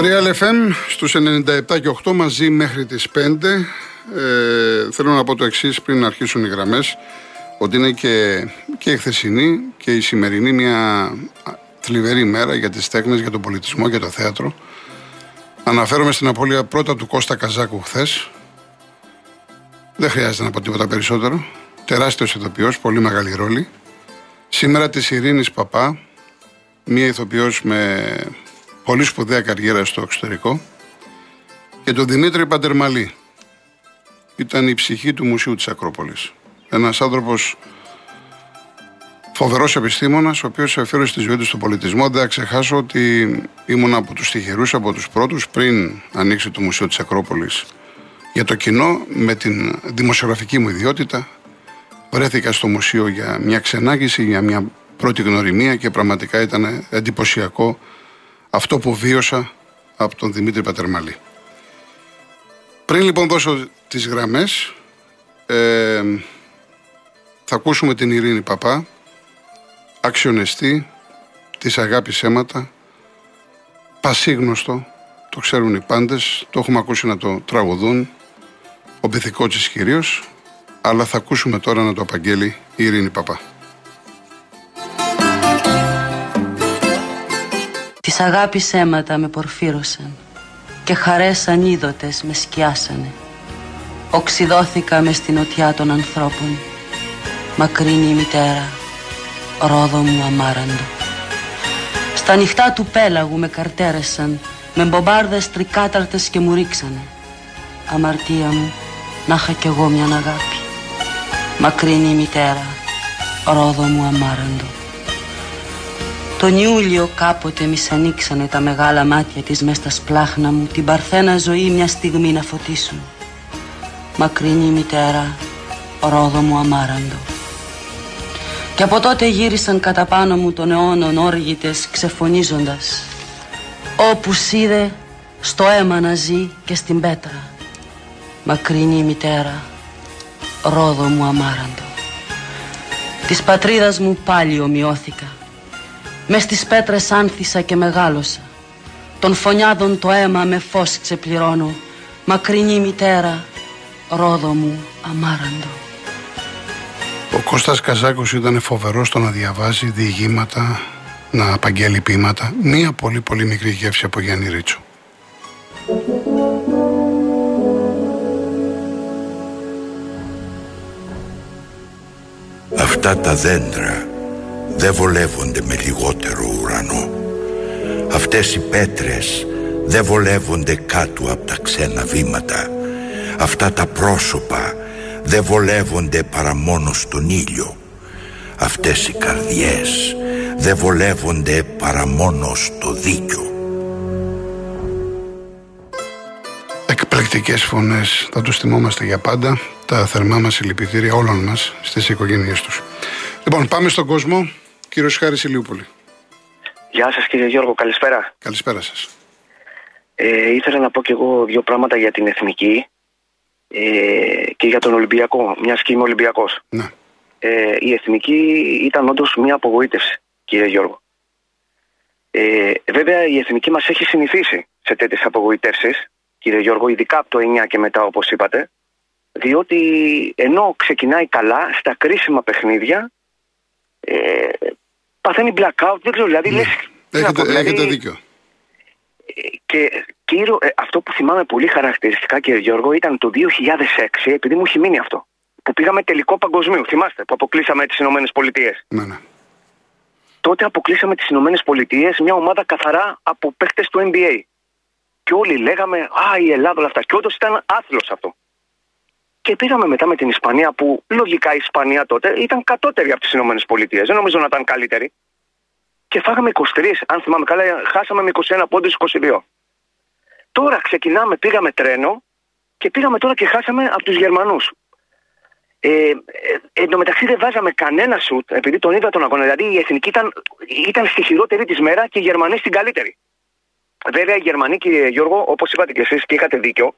Real FM στους 97 και 8 μαζί μέχρι τις 5. Ε, θέλω να πω το εξής πριν αρχίσουν οι γραμμές ότι είναι και, και η χθεσινή και η σημερινή μια θλιβερή μέρα για τις τέχνες, για τον πολιτισμό, για το θέατρο. Αναφέρομαι στην απώλεια πρώτα του Κώστα Καζάκου χθες. Δεν χρειάζεται να πω τίποτα περισσότερο. Τεράστιος ηθοποιός, πολύ μεγάλη ρόλη. Σήμερα της Ειρήνης Παπά, μία ηθοποιός με πολύ σπουδαία καριέρα στο εξωτερικό και τον Δημήτρη Παντερμαλή. Ήταν η ψυχή του Μουσείου της Ακρόπολης. Ένας άνθρωπος φοβερός επιστήμονας, ο οποίος αφιέρωσε τη ζωή του στον πολιτισμό. Δεν θα ξεχάσω ότι ήμουν από τους τυχερούς, από τους πρώτους, πριν ανοίξει το Μουσείο της Ακρόπολης για το κοινό, με την δημοσιογραφική μου ιδιότητα. Βρέθηκα στο μουσείο για μια ξενάγηση, για μια πρώτη γνωριμία και πραγματικά ήταν εντυπωσιακό αυτό που βίωσα από τον Δημήτρη Πατερμαλή. Πριν λοιπόν δώσω τις γραμμές, ε, θα ακούσουμε την Ειρήνη Παπά, αξιονεστή, της αγάπης αίματα, πασίγνωστο, το ξέρουν οι πάντες, το έχουμε ακούσει να το τραγουδούν, ο Πυθικότσης κυρίως, αλλά θα ακούσουμε τώρα να το απαγγέλει η Ειρήνη Παπά. Της αγάπης αίματα με πορφύρωσαν και χαρές ανίδωτες με σκιάσανε. Οξυδώθηκα μες στην οτιά των ανθρώπων. Μακρύνη η μητέρα, ρόδο μου αμάραντο. Στα νυχτά του πέλαγου με καρτέρεσαν, με μπομπάρδες τρικάταρτες και μου ρίξανε. Αμαρτία μου, να είχα κι εγώ μια αγάπη. Μακρύνη η μητέρα, ρόδο μου αμάραντο. Τον Ιούλιο κάποτε μη ανοίξανε τα μεγάλα μάτια της μες στα σπλάχνα μου την παρθένα ζωή μια στιγμή να φωτίσουν. Μακρύνη η μητέρα, ρόδο μου αμάραντο. Και από τότε γύρισαν κατά πάνω μου των αιώνων όργητες ξεφωνίζοντας Όπους σίδε στο αίμα να ζει και στην πέτρα Μακρύνη η μητέρα, ρόδο μου αμάραντο Της πατρίδας μου πάλι ομοιώθηκα μες στις πέτρες άνθησα και μεγάλωσα Των φωνιάδων το αίμα με φως ξεπληρώνω Μακρινή μητέρα, ρόδο μου αμάραντο Ο Κώστας Καζάκος ήταν φοβερός στο να διαβάζει διηγήματα, να απαγγέλει ποίηματα. Μία πολύ πολύ μικρή γεύση από Γιάννη Ρίτσο. Αυτά τα δέντρα δεν βολεύονται με λιγότερο ουρανό. Αυτές οι πέτρες δεν βολεύονται κάτω από τα ξένα βήματα. Αυτά τα πρόσωπα δεν βολεύονται παρά μόνο στον ήλιο. Αυτές οι καρδιές δεν βολεύονται παρά μόνο στο δίκιο. Εκπληκτικές φωνές, θα τους θυμόμαστε για πάντα. Τα θερμά μας συλληπιτήρια όλων μας στις οικογένειές τους. Λοιπόν, πάμε στον κόσμο. Κύριος Χάρης Ηλιούπολη. Γεια σας κύριε Γιώργο, καλησπέρα. Καλησπέρα σας. Ε, ήθελα να πω και εγώ δύο πράγματα για την Εθνική ε, και για τον Ολυμπιακό, μιας και είμαι Ολυμπιακός. Ναι. Ε, η Εθνική ήταν όντως μια απογοήτευση, κύριε Γιώργο. Ε, βέβαια η Εθνική μας έχει συνηθίσει σε τέτοιες απογοητεύσεις, κύριε Γιώργο, ειδικά από το 9 και μετά όπως είπατε, διότι ενώ ξεκινάει καλά στα κρίσιμα παιχνίδια, ε, παθαίνει blackout, δεν ξέρω, δηλαδή ναι. Έχετε, δηλαδή, έχετε δίκιο. Και κύριο, ε, αυτό που θυμάμαι πολύ χαρακτηριστικά, κύριε Γιώργο, ήταν το 2006, επειδή μου έχει μείνει αυτό. Που πήγαμε τελικό παγκοσμίου. Θυμάστε, που αποκλείσαμε τις Ηνωμένες Πολιτείες. Ναι, ναι. Τότε αποκλείσαμε τις Ηνωμένες Πολιτείες, μια ομάδα καθαρά από παίχτε του NBA. Και όλοι λέγαμε, Α, η Ελλάδα, όλα αυτά. Και όντως ήταν άθλος αυτό. Και πήγαμε μετά με την Ισπανία, που λογικά η Ισπανία τότε ήταν κατώτερη από τις Ηνωμένες Πολιτείες. Δεν νομίζω να ήταν καλύτερη. Και φάγαμε 23, αν θυμάμαι καλά, χάσαμε με 21 πόντους 22. Τώρα ξεκινάμε, πήγαμε τρένο και πήγαμε τώρα και χάσαμε από τους Γερμανούς. Ε, ε, εν τω μεταξύ δεν βάζαμε κανένα σουτ, επειδή τον είδα τον αγώνα. Δηλαδή η εθνική ήταν, ήταν στη χειρότερη της μέρα και οι Γερμανοί στην καλύτερη. Βέβαια οι Γερμανοί, κύριε Γιώργο, όπως είπατε και εσείς και είχατε δίκιο,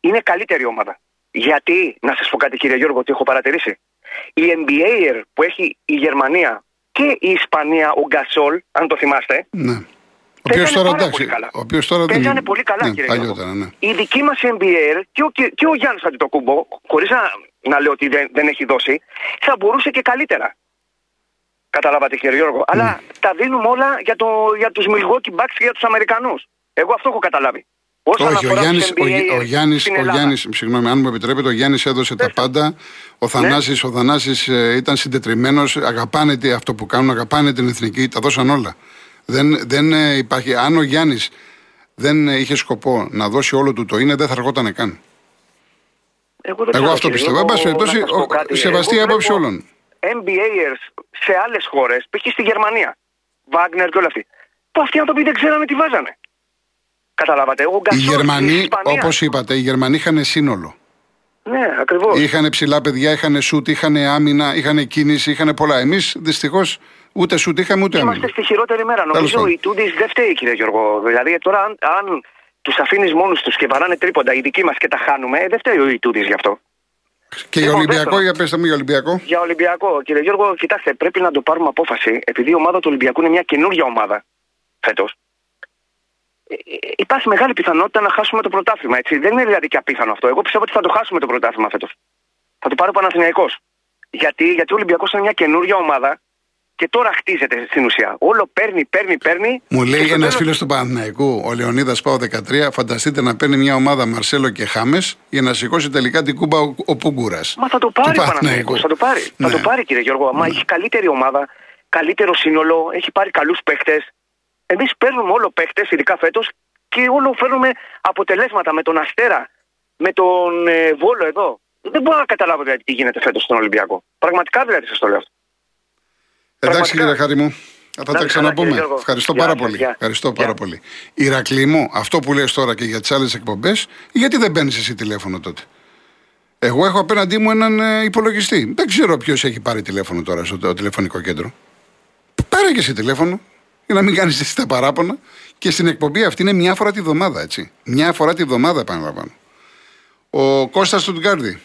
είναι καλύτερη ομάδα. Γιατί, να σας πω κάτι, κύριε Γιώργο, ότι έχω παρατηρήσει. Η NBA που έχει η Γερμανία και η Ισπανία, ο Γκασόλ, αν το θυμάστε. Ναι. Ο οποίος Παίζανε τώρα πάρα εντάξει. πολύ καλά. Ο οποίος τώρα δεν. Παίζανε πολύ καλά, ναι, κύριε Γιώργο. Παλιότερα, ναι. Η δική μας NBA και ο, και ο Γιάννης Αντιτοκούμπο, χωρίς να, να λέω ότι δεν, δεν έχει δώσει, θα μπορούσε και καλύτερα. Καταλάβατε κύριε Γιώργο. Αλλά τα δίνουμε όλα για, το, για τους Milwaukee Bucks και για τους Αμερικανούς. Εγώ αυτό έχω καταλάβει. Όσον Όχι, ο αφορά Γιάννη, τους ο, Γι- ο NBA Γιάννης, στην ο Ελλάδα. Γιάννης, συγγνώμη, αν μου επιτρέπετε, ο Γιάννης έδωσε τα πάντα. Ο Θανάσης, ο Θανάσης ε, ήταν συντετριμένος, αγαπάνε τι- αυτό που κάνουν, αγαπάνε την εθνική, τα δώσαν όλα. Δεν, δεν ε, υπάρχει, αν ο Γιάννης δεν ε, είχε σκοπό να δώσει όλο του το είναι, δεν θα αργότανε καν. Εγώ, δεν Εγώ ξέρω, αυτό κύριε πιστεύω. Εν Γιώργο, πάση περιπτώσει, να σας πω ο- κάτι. σεβαστή Εγώ άποψη βλέπω όλων. NBAers σε άλλες χώρες, π.χ. στη Γερμανία, Βάγνερ και όλα αυτοί, που αυτοί οι άνθρωποι δεν ξέρανε τι βάζανε. Καταλάβατε. Ο Οι Γκασόλ της Γερμανοί, Ισπανίας. όπως είπατε, οι Γερμανοί είχαν σύνολο. Ναι, ακριβώς. Είχαν ψηλά παιδιά, είχαν σουτ, είχαν άμυνα, είχαν κίνηση, είχαν πολλά. Εμείς δυστυχώς ούτε σουτ είχαμε ούτε άμυνα. Είμαστε στη χειρότερη μέρα. Τέλος Νομίζω πάντων. οι Τούντις δεν φταίει, κύριε Γιώργο. Δηλαδή τώρα, αν, αν τους αφήνεις μόνους τους και βαράνε τρίποντα οι δικοί μας και τα χάνουμε, ε, δεν φταίει ο Ιτούδη γι' αυτό. Και για Λοιπόν, Ολυμπιακό, δεύτερον. για πέστε μου για Ολυμπιακό. Για Ολυμπιακό, κύριε Γιώργο, κοιτάξτε, πρέπει να το πάρουμε απόφαση, επειδή η ομάδα του Ολυμπιακού είναι μια καινούργια ομάδα φέτος. Υπάρχει μεγάλη πιθανότητα να χάσουμε το πρωτάθλημα. Έτσι. Δεν είναι δηλαδή και απίθανο αυτό. Εγώ πιστεύω ότι θα το χάσουμε το πρωτάθλημα φέτος. Θα το πάρει ο Παναθηναϊκός. Γιατί, γιατί ο Ολυμπιακός είναι μια καινούργια ομάδα και τώρα χτίζεται στην ουσία. Όλο παίρνει, παίρνει, παίρνει. Μου και λέει στο ένα τέλος- φίλος του Παναθηναϊκού, ο Λεωνίδας Πάο 13, φανταστείτε να παίρνει μια ομάδα Μαρσέλο και Χάμες για να σηκώσει τελικά την κούμπα ο, ο Πούγκουρας. Μα θα το πάρει ο Παναθηναϊκός, Θα το πάρει. Ναι. Θα το πάρει κύριε Γιώργο. Μα έχει καλύτερη ομάδα, καλύτερο σύνολο, έχει πάρει καλούς παίχτες. Εμείς παίρνουμε όλο παίχτε, ειδικά φέτος, και όλο φέρνουμε αποτελέσματα με τον Αστέρα, με τον ε, Βόλο εδώ. Δεν μπορώ να καταλάβω δηλαδή τι γίνεται φέτος στον Ολυμπιακό. Πραγματικά δηλαδή σας το λέω αυτό. Εντάξει Πραγματικά. κύριε Χάρη μου. Θα τα Να είστε καλά, ξαναπούμε. κύριε Γιώργο. Ευχαριστώ Γεια πάρα σας, πολύ. γεια. Ευχαριστώ Γεια. πάρα πολύ. Ηρακλή μου, αυτό που λες τώρα και για τις άλλες εκπομπές, γιατί δεν παίρνεις εσύ τηλέφωνο τότε; Εγώ έχω απέναντί μου έναν ε, υπολογιστή. Δεν ξέρω ποιος έχει πάρει τηλέφωνο τώρα στο το τηλεφωνικό κέντρο. Πάρε και εσύ τηλέφωνο, για να μην κάνεις εσύ τα παράπονα. Και στην εκπομπή αυτή είναι μια φορά τη βδομάδα, έτσι. Μια φορά τη βδομάδα, επαναλαμβάνω. Ο Κώστας Στουτγκάρδη.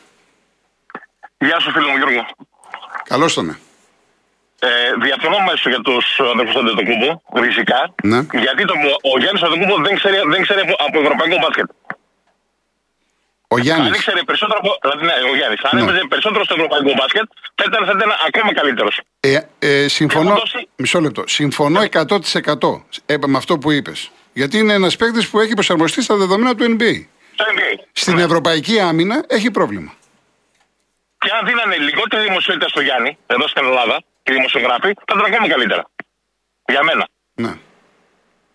Γεια σου φίλε μου Γιώργο. Καλώς τον. Ε, διαφωνώ μαζί σου για τους αδερφούς Αντετοκούμπο, φυσικά. Ναι. Γιατί το, ο Γιάννης Αντετοκούμπο δεν ξέρει, δεν ξέρει από, από ευρωπαϊκό μπάσκετ. Ο Αν Γιάννη. ήξερε περισσότερο από. Δηλαδή, ναι, ο Γιάννης. Αν Ναι. έπαιζε περισσότερο στο ευρωπαϊκό μπάσκετ, θα ήταν, θα ήταν ακόμα καλύτερος. Ε, ε, συμφωνώ. Έχω δώσει- Μισό λεπτό. Συμφωνώ 100% ε, με αυτό που είπες. Γιατί είναι ένας παίκτης που έχει προσαρμοστεί στα δεδομένα του NBA. Στο NBA. Στην ευρωπαϊκή άμυνα έχει πρόβλημα. Και αν δίνανε λιγότερη δημοσιότητα στο Γιάννη, εδώ στην Ελλάδα, οι δημοσιογράφοι, θα ήταν ακόμα καλύτερα. Για μένα. Ναι.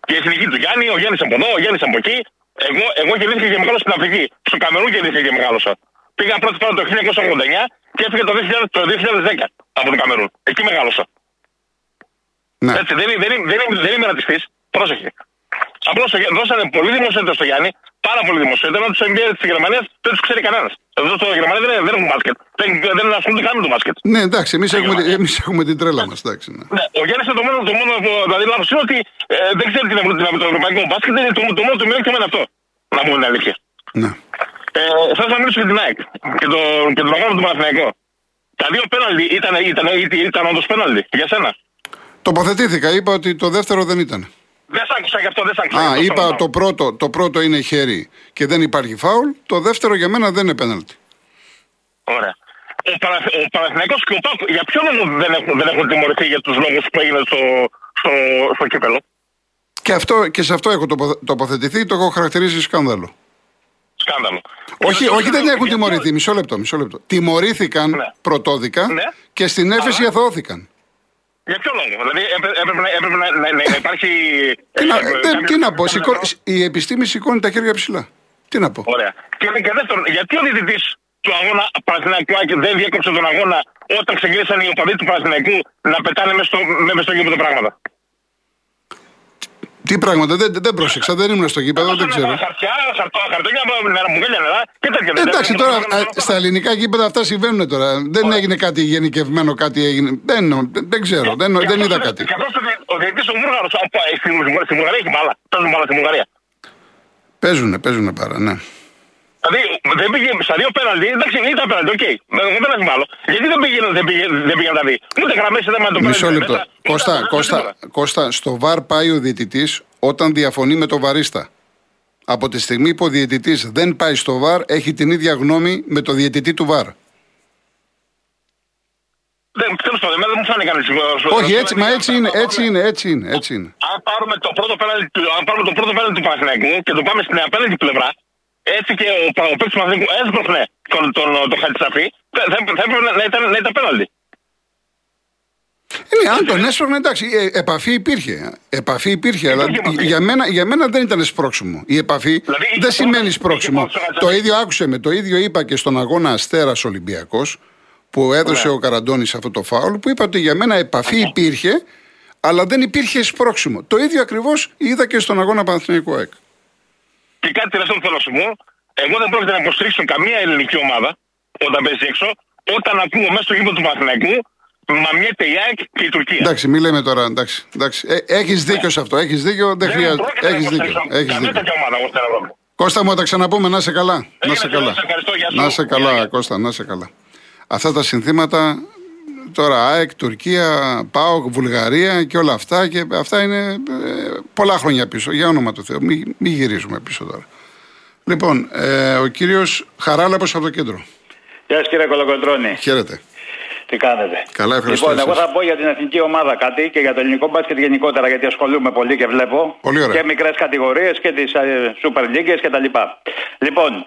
Και η εθνική του Γιάννη, ο Γιάννης από εδώ, ο Γιάννης από εκεί. Εγώ, εγώ γεννήθηκα και μεγάλωσα στην Αφρική. Στο Καμερούν γεννήθηκα και μεγάλωσα. Πήγα πρώτη φορά το 1989 και έφυγα το 2000, το 2010 από το Καμερούν. Εκεί μεγάλωσα. ναι. Έτσι, δεν, είναι- δεν, είναι- δεν, είναι- δεν είμαι ρατσιστή. Πρόσεχε. Απλώς δώσανε πολύ δημοσιότητα στο Γιάννη, πάρα πολύ δημοσιότητα, ενώ του NBA της Γερμανίας δεν τους ξέρει κανένας. Εδώ στο Γερμανία δεν, δεν έχουν μπάσκετ. Δεν, δεν ασχολούνται καν με το μπάσκετ. Ναι, εντάξει, εμείς έχουμε, εμείς έχουμε την τρέλα μας. Ναι. Ναι, ο Γιάννης το μόνο, το μόνο το, δηλαδή, λάθος είναι ότι ε, δεν ξέρει την, Ευρω- την, το ευρωπαϊκό μπάσκετ, είναι το, το μόνο του μειονέκτημα είναι αυτό. Να πούμε την αλήθεια. ναι. Ε, θα ήθελα να μιλήσω για την ΑΕΚ και, το, και τον αγώνα του Παναθηναϊκού. Τα δύο πέναλτι ήταν, ήταν, ήταν, ήταν όντως πέναλτι για σένα. Τοποθετήθηκα, είπα ότι το δεύτερο δεν ήταν. Δεν σ' άκουσα γι' αυτό, δεν σ' άκουσα. γι' Α, αυτό είπα θέλω να το πρώτο, το πρώτο είναι χέρι και δεν υπάρχει φάουλ. Το δεύτερο για μένα δεν είναι πέναλτι. Ωραία. Ο, Παραθ, ο Παναθηναϊκός και ο Πάουκ για ποιο λόγο δεν έχουν, δεν έχουν τιμωρηθεί για τους λόγους που έγιναν στο, στο, στο κύπελο; Και, αυτό, και σε αυτό έχω τοποθε- τοποθετηθεί, το έχω χαρακτηρίσει σκάνδαλο. Σκάνδαλο. Όχι, Και όχι δεν για έχουν ποιο- τιμωρηθεί. Μισό λεπτό, μισό λεπτό. Τιμωρήθηκαν Ναι. πρωτόδικα Ναι. και στην έφεση αθωώθηκαν. Για ποιο λόγο; Δηλαδή έπρεπε, έπρεπε, να- έπρεπε να, να, να, να υπάρχει. Τι, να, ε, δεν- κάποιο- τι να πω, κάποιο- σηκώ- η επιστήμη σηκώνει τα χέρια ψηλά. Τι να πω. Ωραία. Και, και δεύτερον, γιατί ο διαιτητή του αγώνα Παναθηναϊκού Άκη δεν διέκοψε τον αγώνα όταν ξεκίνησαν οι οπαδοί του Παναθηναϊκού να πετάνε μέσα στο, με, μες στο γήπεδο πράγματα; Τι πράγματα, δεν, δεν πρόσεξα, δεν ήμουν στο γήπεδο, δεν ξέρω. Χαρτιά, χαρτό, χαρτόνια, νερά, μουγέλια νερά και τέτοια. Ε, Εντάξει, Δεν- τώρα δεν- δεν- α, στα ελληνικά γήπεδα αυτά συμβαίνουν τώρα. Δεν έγινε κάτι γενικευμένο, κάτι έγινε. Δεν, δεν ξέρω, δεν, Και δεν αυτός είδα ο- κάτι. Και αυτό ο διαιτητή ο Βούργαρο στη στη Βουλγαρία έχει μπάλα. Παίζουν μπάλα στη Βουλγαρία. Παίζουνε, παίζουνε πάρα, ναι. Δηλαδή δεν πήγε στα δύο πέναλτι, εντάξει ήταν πέναλτι, οκ. Δεν δεν άλλο. Γιατί δεν πήγαινε, δεν πήγε, δεν πήγαινε τα δει. Ούτε γραμμές δεν με το Μισό πέναλτι λεπτό. μέσα. Κώστα, Ήταν- Κώστα, ήταν- Κώστα, στο VAR πάει ο διαιτητής όταν διαφωνεί με το βαρίστα. Από τη στιγμή που ο διαιτητής δεν πάει στο VAR, έχει την ίδια γνώμη με το διαιτητή του VAR. Δεν, τέλος πάντων, εμένα δεν μου φάνηκε κανείς. Όχι, έτσι, μα έτσι είναι, έτσι είναι, έτσι είναι, έτσι είναι. Αν πάρουμε το πρώτο πέναλτι του- αν πάρουμε το πρώτο πέναλτι του Παναθηναϊκού και το πάμε στην απέναντι πλευρά, έτσι και ο, ο παίκτης του Παναθηναϊκού έσπροχνε τον, τον, τον, τον Χατζησαφή, θα, θα, θα έπρεπε να ήταν, να ήταν πέναλτι. Ε, ναι, αν τον έσπρωχνε, εντάξει, ε, επαφή υπήρχε. Επαφή υπήρχε, αλλά επαφή. για μένα, για μένα δεν ήταν σπρώξιμο. Η επαφή Δηλαδή, είχε δεν σημαίνει φάουλ, σπρώξιμο. είχε φάουλ στο Το Χατζησαφή. ίδιο άκουσε με, το ίδιο είπα και στον αγώνα Αστέρας Ολυμπιακός, που έδωσε Ναι. ο Καραντώνης αυτό το φάουλ, που είπα ότι για μένα επαφή υπήρχε, αλλά δεν υπήρχε σπρώξιμο. Το ίδιο ακριβώς είδα και στον αγώνα Παναθηναϊκού ΑΕΚ. Και κάτι τελευταίο που θέλω να σου πω, εγώ δεν πρόκειται να υποστηρίξω καμία ελληνική ομάδα όταν παίζει έξω, όταν ακούω μέσα στο γήπεδο του Παναθηναϊκού μαμιέται η ΑΕΚ και η Τουρκία. Εντάξει, μην λέμε τώρα, εντάξει. εντάξει. Ε, έχεις δίκιο σε αυτό, έχεις δίκιο, δεν Δεν χρειάζεται. πρόκειται να Έχεις δίκιο. υποστηρίξω Έχεις καμία δίκιο. τέτοια ομάδα εγώ στην Ευρώπη. Κώστα μου, θα τα ξαναπούμε, να είσαι καλά. Να Έγινε, είσαι φίλε, καλά. σε ευχαριστώ, γεια σου. Να είσαι Γεια, καλά, γεια. Κώστα, να είσαι καλά. Αυτά τα συνθήματα τώρα ΑΕΚ, Τουρκία, ΠΑΟΚ, Βουλγαρία και όλα αυτά και αυτά είναι ε, πολλά χρόνια πίσω. Για όνομα του Θεού, μην μη γυρίζουμε πίσω τώρα. Λοιπόν, ε, ο κύριος Χαράλαμπος από το κέντρο. Γεια σας κύριε Κολοκοντρώνη. Χαίρετε. Τι κάνετε; Καλά, ευχαριστώ Λοιπόν, εγώ εσάς. θα πω για την εθνική ομάδα κάτι και για το ελληνικό μπάσκετ γενικότερα γιατί ασχολούμαι πολύ και βλέπω. Πολύ ωραία. Και μικρές κατηγορίες και τις ε, Super Leagues και τα λοιπά. Λοιπόν,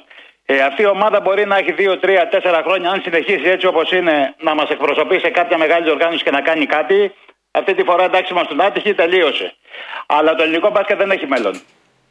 ε, αυτή η ομάδα μπορεί να έχει 2, 3, 4 χρόνια αν συνεχίσει έτσι όπως είναι να μας εκπροσωπεί σε κάποια μεγάλη οργάνωση και να κάνει κάτι. Αυτή τη φορά εντάξει μας τον άτυχη τελείωσε. Αλλά το ελληνικό μπάσκετ δεν έχει μέλλον.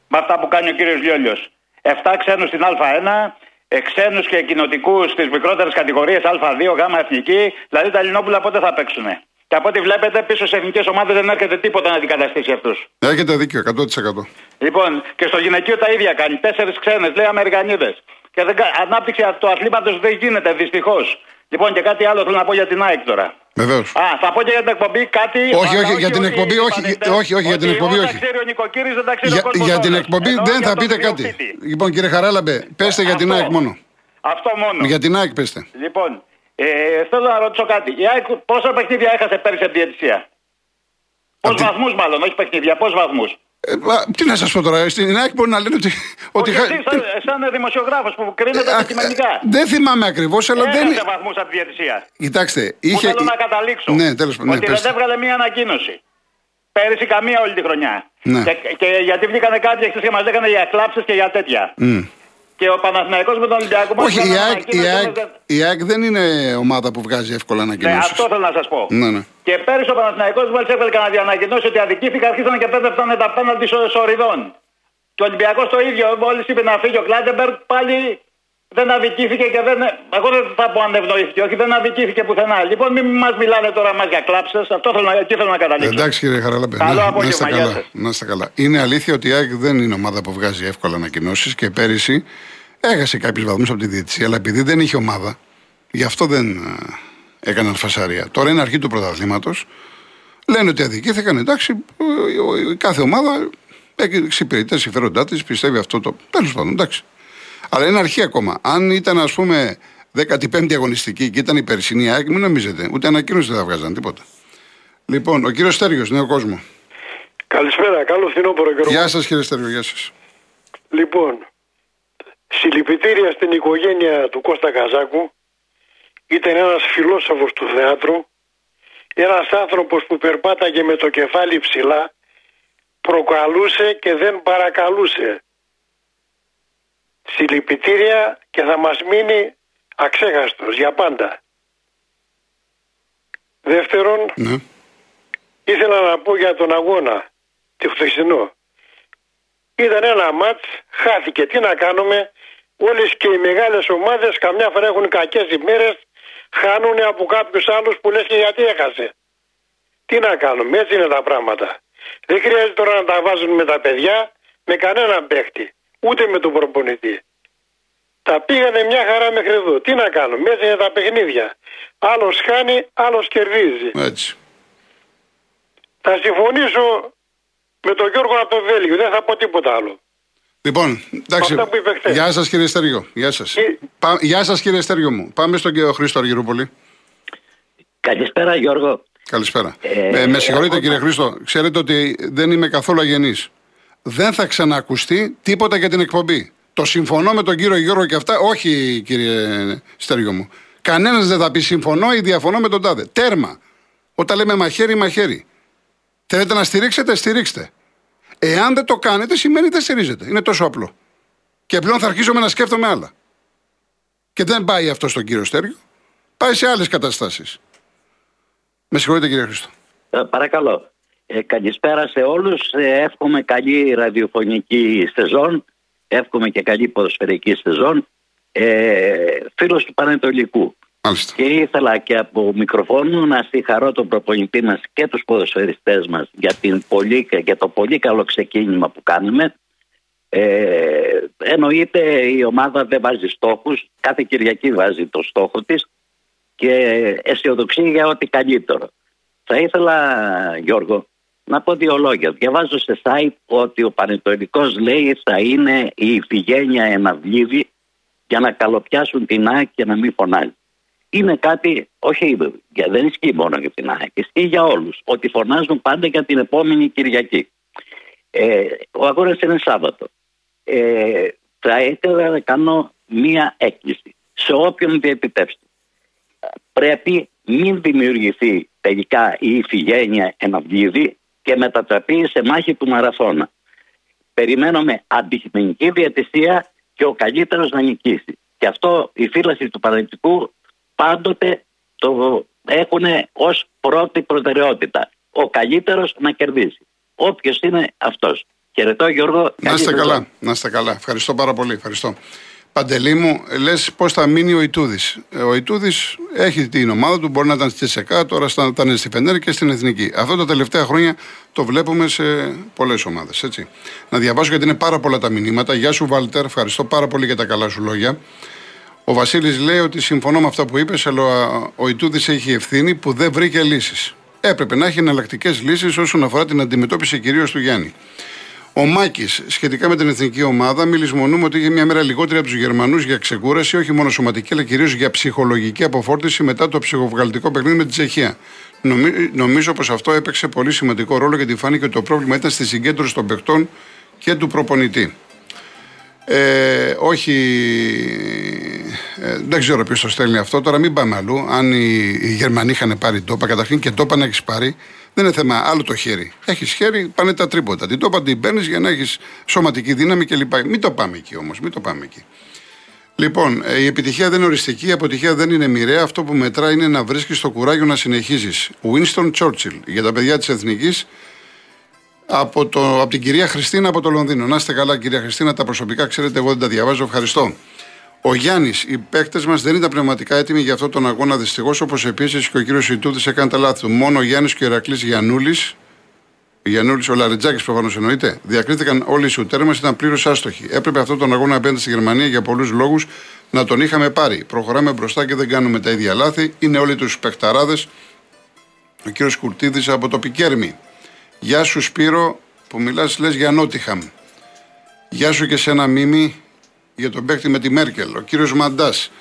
Με αυτά που κάνει ο κύριος Λιόλιος. 7 ξένους στην Α1, ε, ξένους και κοινοτικούς στις μικρότερες κατηγορίες Α2, Γ εθνική, δηλαδή τα Ελληνόπουλα πότε θα παίξουν. Και από ό,τι βλέπετε, πίσω σε εθνικές ομάδες δεν έρχεται τίποτα να αντικαταστήσει αυτούς. Έχετε δίκιο, 100%. Λοιπόν, και στο γυναικείο τα ίδια κάνει. Τέσσερις ξένες, λέει Αμερικανίδες. Και δεν, κα- ανάπτυξη του αθλήματος δεν γίνεται, δυστυχώς. Λοιπόν, και κάτι άλλο θέλω να πω για την ΑΕΚ τώρα. Βεβαίως. Α, θα πω και για την εκπομπή κάτι. Όχι, αλλά όχι, για την ότι εκπομπή, όχι, είπατε, όχι, όχι, για την ότι εκπομπή, όταν όχι. ξέρει ο Νικοκύρης, δεν τα ξέρει ο Για, κόσμος για την όλος. εκπομπή Εννοώ δεν για θα τον πείτε κάτι. Τριοφύτη. Λοιπόν, κύριε Χαράλαμπε, πέστε για την Αυτό. ΑΕΚ μόνο. Αυτό μόνο. Για την ΑΕΚ πέστε. Λοιπόν, ε, θέλω να ρωτήσω κάτι. Η ΑΕΚ πόσα παιχνίδια έχασε πέρυσι από διαιτησία; Πώ Απ' τη- βαθμούς, μάλλον, όχι παιχνίδια, πώ βαθμούς; Ε, μα, τι να σας πω τώρα, στην ΑΕΚ μπορεί να λένε ότι. ότι Όχι, χα- εσύ, σαν, σαν δημοσιογράφος που κρίνεται Α, αντικειμενικά. Δεν θυμάμαι ακριβώς, αλλά δεν. Έχασε βαθμούς από τη διαιτησία. Κοιτάξτε, Που είχε. θέλω να καταλήξω. Ναι, τέλος πάντων. Ναι, ότι πέστε. δεν έβγαλε μία ανακοίνωση. Πέρυσι καμία όλη τη χρονιά. Ναι. Και, και γιατί βγήκανε κάποιοι χθε και μας λέγανε για κλάψε και για τέτοια. Μμ. Και ο Παναθηναϊκός με τον Ολυμπιακό μας Όχι, η βγάλανε ΑΕΚ, η, ανακοίνωση, ΑΕΚ, δεν- η ΑΕΚ δεν είναι ομάδα που βγάζει εύκολα Ναι, ανακοινώσει. αυτό θέλω να σας πω. Ναι, ναι. Και πέρυσι ο Παναθηναϊκός μόλις έβγαλε κανένα διανακοινώσει ότι αδικήθηκα, αρχίσανε και πέφτανε τα πέναλτι σο- σοριδών. Και ο Ολυμπιακός το ίδιο, μόλις είπε να φύγει ο Κλάντεμπεργκ, πάλι δεν αδικήθηκε και δεν. Εγώ δεν θα πω αν ευνοήθηκε, όχι, δεν αδικήθηκε πουθενά. Λοιπόν, μην μας μιλάνε τώρα μας για κλάψες, αυτό θέλω να, εκεί θέλω να καταλήξω. Εντάξει κύριε Χαραλαμπέ, Καλό να, να, απόγευμα, είστε γεια καλά, σας. να είστε καλά. Είναι αλήθεια ότι η ΑΕΚ δεν είναι ομάδα που βγάζει εύκολα ανακοινώσεις και πέρυσι έχασε κάποιους βαθμούς από τη διαιτησία, αλλά επειδή δεν είχε ομάδα, γι' αυτό δεν ε, έκαναν φασαρία. Τώρα είναι αρχή του πρωταθλήματος. Λένε ότι αδικήθηκαν, εντάξει, ο- ο- η κάθε ομάδα έχει εξυπηρετεί τα συμφέροντά της, πιστεύει αυτό το. Τέλος πάντων, εντάξει. Αλλά είναι αρχή ακόμα. Αν ήταν, ας πούμε, 15η αγωνιστική και ήταν η περσινή ΑΕΚ, μην νομίζετε, ούτε ανακοίνωση δεν θα βγάζαν τίποτα. Λοιπόν, ο κύριος Στέριο, νέο κόσμο. Καλησπέρα, καλό φθινόπωρο Γιώργο. Γεια σας, κύριε Στέριο, γεια σας. Λοιπόν, συλληπιτήρια στην οικογένεια του Κώστα Καζάκου. Ήταν ένας φιλόσοφος του θεάτρου. Ένας άνθρωπος που περπάταγε με το κεφάλι ψηλά, προκαλούσε και δεν παρακαλούσε. Συλληπιτήρια και θα μας μείνει αξέχαστος για πάντα. Δεύτερον, Ναι. ήθελα να πω για τον αγώνα, τη χθεσινό. Ήταν ένα μάτς, χάθηκε. Τι να κάνουμε, όλες και οι μεγάλες ομάδες καμιά φορά έχουν κακές ημέρες, χάνουν από κάποιους άλλους που λες και γιατί έχασε. Τι να κάνουμε, έτσι είναι τα πράγματα. Δεν χρειάζεται τώρα να τα βάζουν με τα παιδιά, με κανέναν παίχτη, ούτε με τον προπονητή. Τα πήγανε μια χαρά μέχρι εδώ. Τι να κάνουμε, έτσι είναι τα παιχνίδια. Άλλος χάνει, άλλος κερδίζει. Έτσι. Θα συμφωνήσω με τον Γιώργο από το Βέλγιο. Δεν θα πω τίποτα άλλο. Λοιπόν, εντάξει. Αυτά που είπε χθες. Γεια σας, κύριε Στέριο. Γεια σας. Ε- Γεια σας, κύριε Στέριο μου. Πάμε στον κύριο Χρήστο Αργυρούπολη. Καλησπέρα Γιώργο. Καλησπέρα. Ε, Ε, με συγχωρείτε, εγώ- κύριε Χρήστο. Ξέρετε ότι δεν είμαι καθόλου αγενής. Δεν θα ξανακουστεί τίποτα για την εκπομπή. Το συμφωνώ με τον κύριο Γιώργο και αυτά. Όχι, κύριε Στέργιο μου. Κανένας δεν θα πει συμφωνώ ή διαφωνώ με τον τάδε. Τέρμα. Όταν λέμε μαχαίρι, μαχαίρι. Θέλετε να στηρίξετε, στηρίξτε. Εάν δεν το κάνετε, σημαίνει δεν στηρίζετε. Είναι τόσο απλό. Και πλέον θα αρχίσουμε να σκέφτομαι άλλα. Και δεν πάει αυτό στον κύριο Στέργιο. Πάει σε άλλες καταστάσεις. Με συγχωρείτε, κύριε Χρήστο. Ε, παρακαλώ. Ε, καλησπέρα σε όλους. Ε, εύχομαι καλή ραδιοφωνική σεζόν. Εύχομαι και καλή ποδοσφαιρική σεζόν. Ε, φίλος του Πανετολικού. Μάλιστα. Και ήθελα και από μικροφόνου να συγχαρώ τον προπονητή μας και τους ποδοσφαιριστές μας για, την πολύ, για το πολύ καλό ξεκίνημα που κάνουμε. Ε, εννοείται η ομάδα δεν βάζει στόχους, κάθε Κυριακή βάζει το στόχο της και αισιοδοξεί για ό,τι καλύτερο. Θα ήθελα Γιώργο να πω δύο λόγια. Διαβάζω σε site ότι ο Πανετολικός λέει θα είναι η ηφηγένεια εναυλίδη για να καλοπιάσουν την ΑΕΚ και να μην φωνάζει. Είναι κάτι, όχι, για, δεν ισχύει μόνο για την ΑΕΚ, ισχύει για όλους. Ότι φωνάζουν πάντα για την επόμενη Κυριακή. Ε, ο αγώνας είναι Σάββατο. Ε, θα ήθελα να κάνω μία έκκληση σε όποιον διεπιτεύσει. Πρέπει μην δημιουργηθεί τελικά η ηφηγένεια εναυλίδη και μετατραπεί σε μάχη του μαραθώνα. Περιμένουμε αντικειμενική διατησία και ο καλύτερος να νικήσει. Και αυτό η φύλαση του Παναγενικού πάντοτε το έχουν ως πρώτη προτεραιότητα. Ο καλύτερος να κερδίσει. Όποιος είναι αυτός. Χαιρετώ Γιώργο. Να είστε καλά. Να είστε καλά. Ευχαριστώ πάρα πολύ. Ευχαριστώ. Παντελή μου, λες πώς θα μείνει ο Ιτούδης. Ο Ιτούδης έχει την ομάδα του, μπορεί να ήταν στη ΣΕΚΑ, τώρα ήταν στη Φενέρ και στην Εθνική. Αυτό τα τελευταία χρόνια το βλέπουμε σε πολλές ομάδες. Να διαβάσω γιατί είναι πάρα πολλά τα μηνύματα. Γεια σου, Βάλτερ, ευχαριστώ πάρα πολύ για τα καλά σου λόγια. Ο Βασίλης λέει ότι συμφωνώ με αυτά που είπες, αλλά ο Ιτούδης έχει ευθύνη που δεν βρήκε λύσεις. Έπρεπε να έχει εναλλακτικές λύσεις όσον αφορά την αντιμετώπιση κυρίως του Γιάννη. Ο Μάκης, σχετικά με την εθνική ομάδα, μιλισμονούμε ότι είχε μια μέρα λιγότερη από τους Γερμανούς για ξεκούραση, όχι μόνο σωματική, αλλά κυρίως για ψυχολογική αποφόρτιση μετά το ψυχοβγαλτικό παιχνίδι με την Τσεχία. νομίζω πως αυτό έπαιξε πολύ σημαντικό ρόλο γιατί φάνηκε ότι το πρόβλημα ήταν στη συγκέντρωση των παιχτών και του προπονητή. Ε, όχι. Ε, δεν ξέρω ποιος το στέλνει αυτό. Τώρα μην πάμε αλλού. Αν οι, οι Γερμανοί είχαν πάρει τόπα, καταρχήν και τόπα να έχεις πάρει, δεν είναι θέμα άλλο το χέρι. Έχεις χέρι, πάνε τα τρίποτα. Την τόπα την παίρνεις για να έχεις σωματική δύναμη κλπ. Μην το πάμε εκεί όμως, μην το πάμε εκεί. Λοιπόν, ε, η επιτυχία δεν είναι οριστική, η αποτυχία δεν είναι μοιραία. Αυτό που μετρά είναι να βρίσκεις το κουράγιο να συνεχίζεις. Winston Churchill για τα παιδιά της Εθνικής από, το, από την κυρία Χριστίνα από το Λονδίνο. Να είστε καλά, κυρία Χριστίνα. Τα προσωπικά ξέρετε, εγώ δεν τα διαβάζω. Ευχαριστώ. Ο Γιάννης, οι παίκτες μας δεν ήταν πνευματικά έτοιμοι για αυτόν τον αγώνα δυστυχώς, όπως επίσης και ο κύριος Ιτούδης έκανε τα λάθη του. Μόνο ο Γιάννης και ο Ηρακλή Γιανούλης, ο Γιανούλης, ο Λαριτζάκης προφανώς εννοείται, διακρίθηκαν όλοι οι σουτέρ μας, ήταν πλήρως άστοχοι. Έπρεπε αυτόν τον αγώνα απέναντι στη Γερμανία για πολλούς λόγους να τον είχαμε πάρει. Προχωράμε μπροστά και δεν κάνουμε τα ίδια λάθη. Είναι όλοι τους παιχταράδες. Ο κύριος Κουρτίδης από το Πικέρμι. Γεια σου Σπύρο που μιλάς λες για Νότιχαμ. Γεια σου και σε ένα μίμη για τον παίκτη με τη Μέρκελ. Ο κύριος Μαντάς.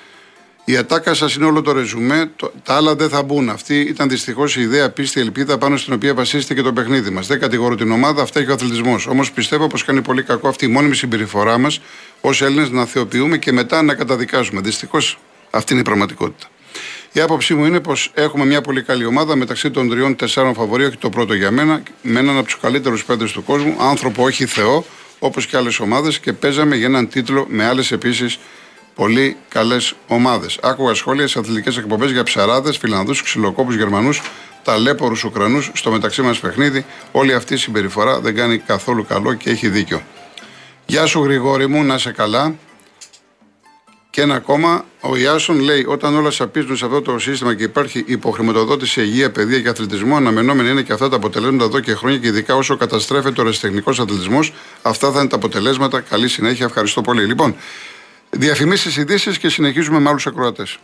Η ατάκα σας είναι όλο το ρεζουμέ. Το, τα άλλα δεν θα μπουν. Αυτή ήταν δυστυχώς η ιδέα, πίστη, ελπίδα πάνω στην οποία βασίστηκε το παιχνίδι μας. Δεν κατηγορώ την ομάδα, αυτά έχει ο αθλητισμός. Όμως πιστεύω πως κάνει πολύ κακό αυτή η μόνιμη συμπεριφορά μας ως Έλληνες να θεοποιούμε και μετά να καταδικάζουμε. Δυστυχώς αυτή είναι η πραγματικότητα. Η άποψή μου είναι πως έχουμε μια πολύ καλή ομάδα μεταξύ των τριών-τεσσάρων φαβορείων, όχι το πρώτο για μένα, με έναν από τους καλύτερους παίδε του κόσμου, άνθρωπο όχι Θεό, όπως και άλλες ομάδες, και παίζαμε για έναν τίτλο με άλλες επίσης πολύ καλές ομάδες. Άκουγα σχόλια σε αθλητικές εκπομπές για ψαράδες, Φιλανδούς, ξυλοκόπους Γερμανούς, ταλέπορους Ουκρανούς στο μεταξύ μας παιχνίδι. Όλη αυτή η συμπεριφορά δεν κάνει καθόλου καλό και έχει δίκιο. Γεια σου Γρηγόρη μου, να είσαι καλά. Και ένα ακόμα, ο Ιάσον λέει: Όταν όλα σαπίζουν σε αυτό το σύστημα και υπάρχει υποχρηματοδότηση σε υγεία, παιδεία και αθλητισμό, αναμενόμενα είναι και αυτά τα αποτελέσματα εδώ και χρόνια και ειδικά όσο καταστρέφεται ο ρεσιτεχνικός αθλητισμός. Αυτά θα είναι τα αποτελέσματα. Καλή συνέχεια. Ευχαριστώ πολύ. Λοιπόν, διαφημίσεις ειδήσεις και συνεχίζουμε με άλλους ακροατές.